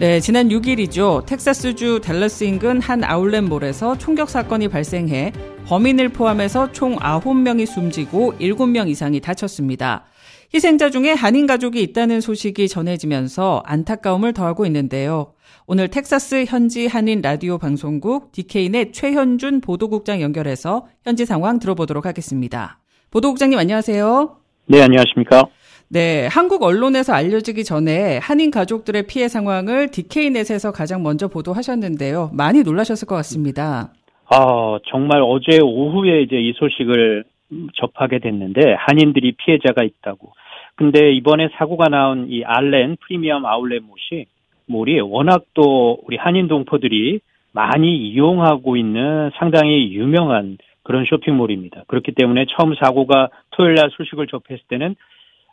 네, 지난 6일이죠. 텍사스주 댈러스 인근 한 아울렛몰에서 총격 사건이 발생해 범인을 포함해서 총 9명이 숨지고 7명 이상이 다쳤습니다. 희생자 중에 한인 가족이 있다는 소식이 전해지면서 안타까움을 더하고 있는데요. 오늘 텍사스 현지 한인 라디오 방송국 DK넷 최현준 보도국장 연결해서 현지 상황 들어보도록 하겠습니다. 보도국장님 안녕하세요. 네, 안녕하십니까? 네, 한국 언론에서 알려지기 전에 한인 가족들의 피해 상황을 DK넷에서 가장 먼저 보도하셨는데요. 많이 놀라셨을 것 같습니다. 아, 정말 어제 오후에 이제 이 소식을 접하게 됐는데 한인들이 피해자가 있다고. 근데 이번에 사고가 나온 이 알렌 프리미엄 아울렛 몰이 몰이 워낙 또 우리 한인 동포들이 많이 이용하고 있는 상당히 유명한 그런 쇼핑몰입니다. 그렇기 때문에 처음 사고가 토요일 날 소식을 접했을 때는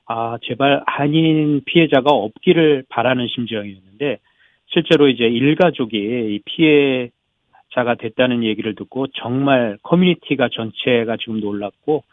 아, 제발 한인 피해자가 없기를 바라는 심정이었는데 실제로 이제 일가족이 피해자가 됐다는 얘기를 듣고 정말 커뮤니티가 전체가 지금 놀랐고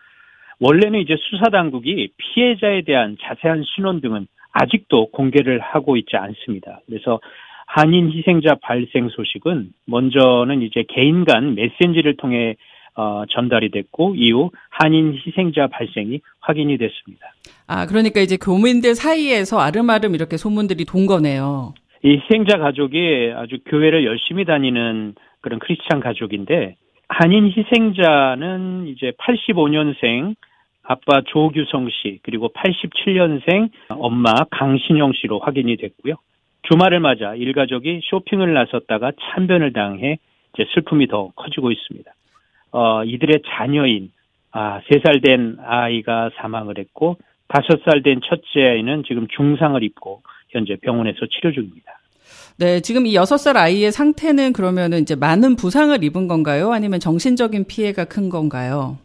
원래는 이제 수사 당국이 피해자에 대한 자세한 신원 등은 아직도 공개를 하고 있지 않습니다. 그래서 한인 희생자 발생 소식은 먼저는 이제 개인 간 메신지를 통해 어, 전달이 됐고 이후 한인 희생자 발생이 확인이 됐습니다. 아, 그러니까 이제 교민들 사이에서 아름아름 이렇게 소문들이 돈 거네요. 이 희생자 가족이 아주 교회를 열심히 다니는 그런 크리스찬 가족인데 한인 희생자는 이제 85년생 아빠 조규성 씨 그리고 87년생 엄마 강신영 씨로 확인이 됐고요. 주말을 맞아 일가족이 쇼핑을 나섰다가 참변을 당해 이제 슬픔이 더 커지고 있습니다. 어, 이들의 자녀인 아, 3살 된 아이가 사망을 했고 5살 된 첫째 아이는 지금 중상을 입고 현재 병원에서 치료 중입니다. 네, 지금 이 6살 아이의 상태는 그러면은 이제 많은 부상을 입은 건가요? 아니면 정신적인 피해가 큰 건가요?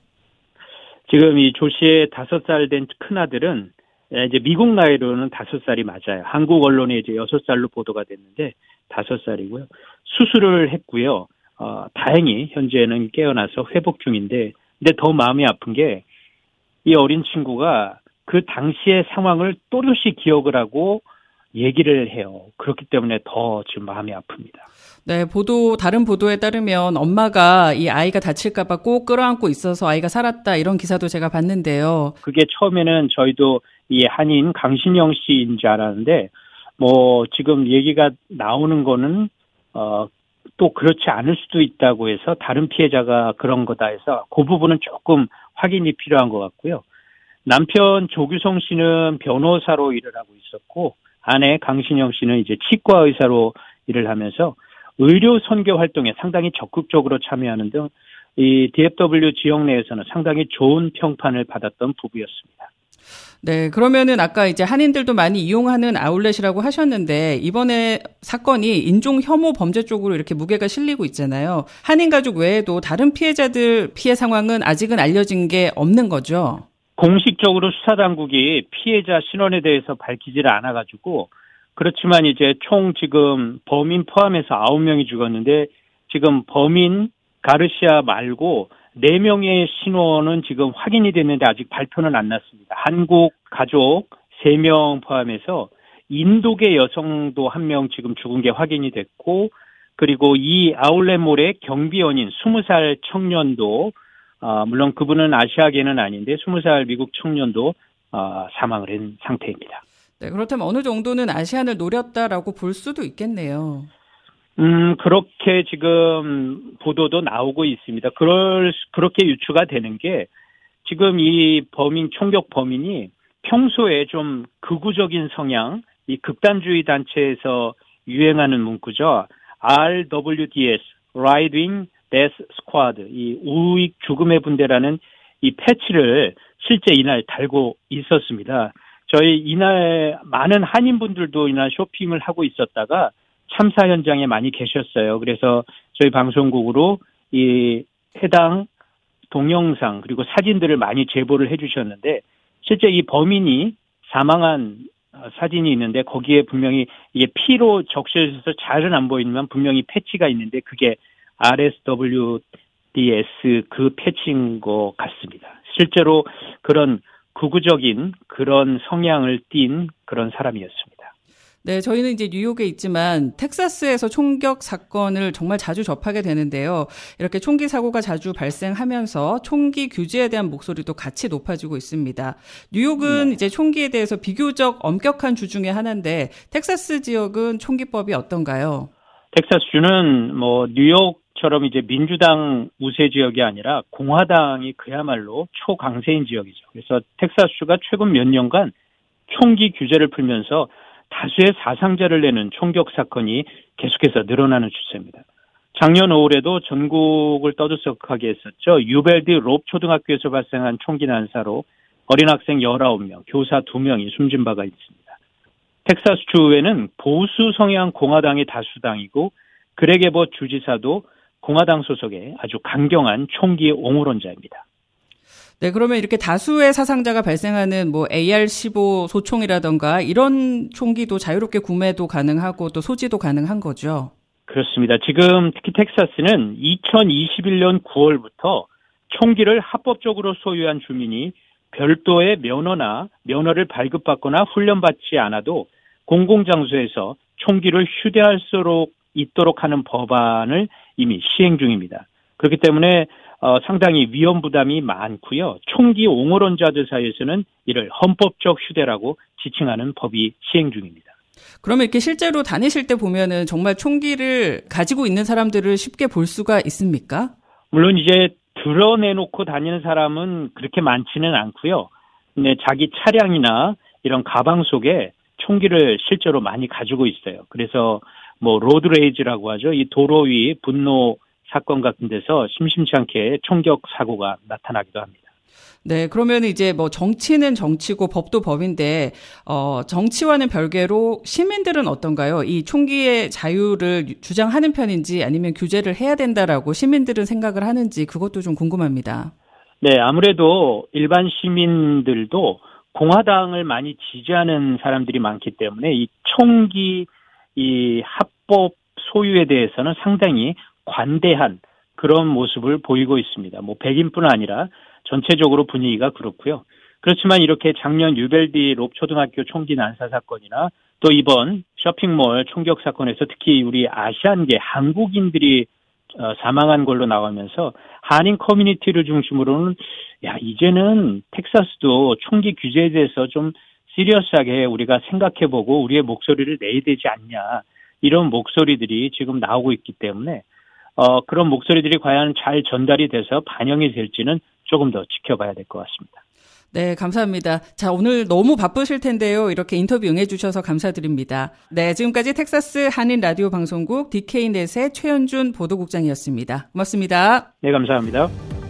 지금 이 조 씨의 5살 된 큰아들은 이제 미국 나이로는 5살이 맞아요. 한국 언론에 이제 6살로 보도가 됐는데 5살이고요. 수술을 했고요. 어, 다행히 현재는 깨어나서 회복 중인데, 근데 더 마음이 아픈 게, 이 어린 친구가 그 당시의 상황을 또렷이 기억을 하고 얘기를 해요. 그렇기 때문에 더 지금 마음이 아픕니다. 네, 보도, 다른 보도에 따르면 엄마가 이 아이가 다칠까봐 꼭 끌어안고 있어서 아이가 살았다 이런 기사도 제가 봤는데요. 그게 처음에는 저희도 이 한인 강신영 씨인 줄 알았는데, 뭐, 지금 얘기가 나오는 거는, 어, 또 그렇지 않을 수도 있다고 해서 다른 피해자가 그런 거다 해서 그 부분은 조금 확인이 필요한 것 같고요. 남편 조규성 씨는 변호사로 일을 하고 있었고 아내 강신영 씨는 이제 치과 의사로 일을 하면서 의료 선교 활동에 상당히 적극적으로 참여하는 등 이 DFW 지역 내에서는 상당히 좋은 평판을 받았던 부부였습니다. 네, 그러면은 아까 이제 한인들도 많이 이용하는 아울렛이라고 하셨는데 이번에 사건이 인종 혐오 범죄 쪽으로 이렇게 무게가 실리고 있잖아요. 한인 가족 외에도 다른 피해자들 피해 상황은 아직은 알려진 게 없는 거죠. 공식적으로 수사 당국이 피해자 신원에 대해서 밝히지를 않아 가지고 그렇지만 이제 총 지금 범인 포함해서 9명이 죽었는데 지금 범인 가르시아 말고 4명의 신원은 지금 확인이 됐는데 아직 발표는 안 났습니다. 한국 가족 3명 포함해서 인도계 여성도 한 명 지금 죽은 게 확인이 됐고 그리고 이 아울렛몰의 경비원인 20살 청년도 아, 물론 그분은 아시아계는 아닌데 20살 미국 청년도 아, 사망을 한 상태입니다. 네, 그렇다면 어느 정도는 아시안을 노렸다라고 볼 수도 있겠네요. 음, 그렇게 지금 보도도 나오고 있습니다. 그럴, 그렇게 유추가 되는 게 지금 이 범인, 총격 범인이 평소에 좀 극우적인 성향, 이 극단주의 단체에서 유행하는 문구죠. RWDS, Right Wing Death Squad, 이 우익 죽음의 분대라는 이 패치를 실제 이날 달고 있었습니다. 저희 이날 많은 한인분들도 이날 쇼핑을 하고 있었다가 참사 현장에 많이 계셨어요. 그래서 저희 방송국으로 이 해당 동영상 그리고 사진들을 많이 제보를 해주셨는데 실제 이 범인이 사망한 어, 사진이 있는데 거기에 분명히 이게 피로 적셔져서 잘은 안 보이지만 분명히 패치가 있는데 그게 RSWDS 그 패치인 것 같습니다. 실제로 그런 극우적인 그런 성향을 띤 그런 사람이었습니다. 네, 저희는 이제 뉴욕에 있지만 텍사스에서 총격 사건을 정말 자주 접하게 되는데요. 이렇게 총기 사고가 자주 발생하면서 총기 규제에 대한 목소리도 같이 높아지고 있습니다. 뉴욕은 네. 이제 총기에 대해서 비교적 엄격한 주 중에 하나인데 텍사스 지역은 총기법이 어떤가요? 텍사스주는 뭐 뉴욕처럼 이제 민주당 우세 지역이 아니라 공화당이 그야말로 초강세인 지역이죠. 그래서 텍사스주가 최근 몇 년간 총기 규제를 풀면서 다수의 사상자를 내는 총격 사건이 계속해서 늘어나는 추세입니다. 작년 5월에도 전국을 떠들썩하게 했었죠. 유벨디 롭 초등학교에서 발생한 총기 난사로 어린 학생 19명, 교사 2명이 숨진 바가 있습니다. 텍사스 주에는 보수 성향 공화당이 다수당이고 그레게버 주지사도 공화당 소속의 아주 강경한 총기 옹호론자입니다. 네, 그러면 이렇게 다수의 사상자가 발생하는 뭐 AR-15 소총이라던가 이런 총기도 자유롭게 구매도 가능하고 또 소지도 가능한 거죠? 그렇습니다. 지금 특히 텍사스는 2021년 9월부터 총기를 합법적으로 소유한 주민이 별도의 면허나 면허를 발급받거나 훈련받지 않아도 공공장소에서 총기를 휴대할 수 있도록 하는 법안을 이미 시행 중입니다. 그렇기 때문에 어, 상당히 위험 부담이 많고요. 총기 옹호론자들 사이에서는 이를 헌법적 휴대라고 지칭하는 법이 시행 중입니다. 그러면 이렇게 실제로 다니실 때 보면은 정말 총기를 가지고 있는 사람들을 쉽게 볼 수가 있습니까? 물론 이제 드러내놓고 다니는 사람은 그렇게 많지는 않고요. 근데 자기 차량이나 이런 가방 속에 총기를 실제로 많이 가지고 있어요. 그래서 뭐 road rage라고 하죠. 이 도로 위 분노 사건 같은 데서 심심치 않게 총격 사고가 나타나기도 합니다. 네, 그러면 이제 뭐 정치는 정치고 법도 법인데 어 정치와는 별개로 시민들은 어떤가요? 이 총기의 자유를 주장하는 편인지 아니면 규제를 해야 된다라고 시민들은 생각을 하는지 그것도 좀 궁금합니다. 네, 아무래도 일반 시민들도 공화당을 많이 지지하는 사람들이 많기 때문에 이 총기 이 합법 소유에 대해서는 상당히 관대한 그런 모습을 보이고 있습니다. 뭐 백인뿐 아니라 전체적으로 분위기가 그렇고요. 그렇지만 이렇게 작년 유벨디 롭 초등학교 총기 난사 사건이나 또 이번 쇼핑몰 총격 사건에서 특히 우리 아시안계 한국인들이 어, 사망한 걸로 나오면서 한인 커뮤니티를 중심으로는 야 이제는 텍사스도 총기 규제에 대해서 좀 시리어스하게 우리가 생각해보고 우리의 목소리를 내야 되지 않냐 이런 목소리들이 지금 나오고 있기 때문에 어, 그런 목소리들이 과연 잘 전달이 돼서 반영이 될지는 조금 더 지켜봐야 될 것 같습니다. 네, 감사합니다. 자, 오늘 너무 바쁘실 텐데요. 이렇게 인터뷰 응해주셔서 감사드립니다. 네, 지금까지 텍사스 한인 라디오 방송국 DK넷의 최현준 보도국장이었습니다. 고맙습니다. 네, 감사합니다.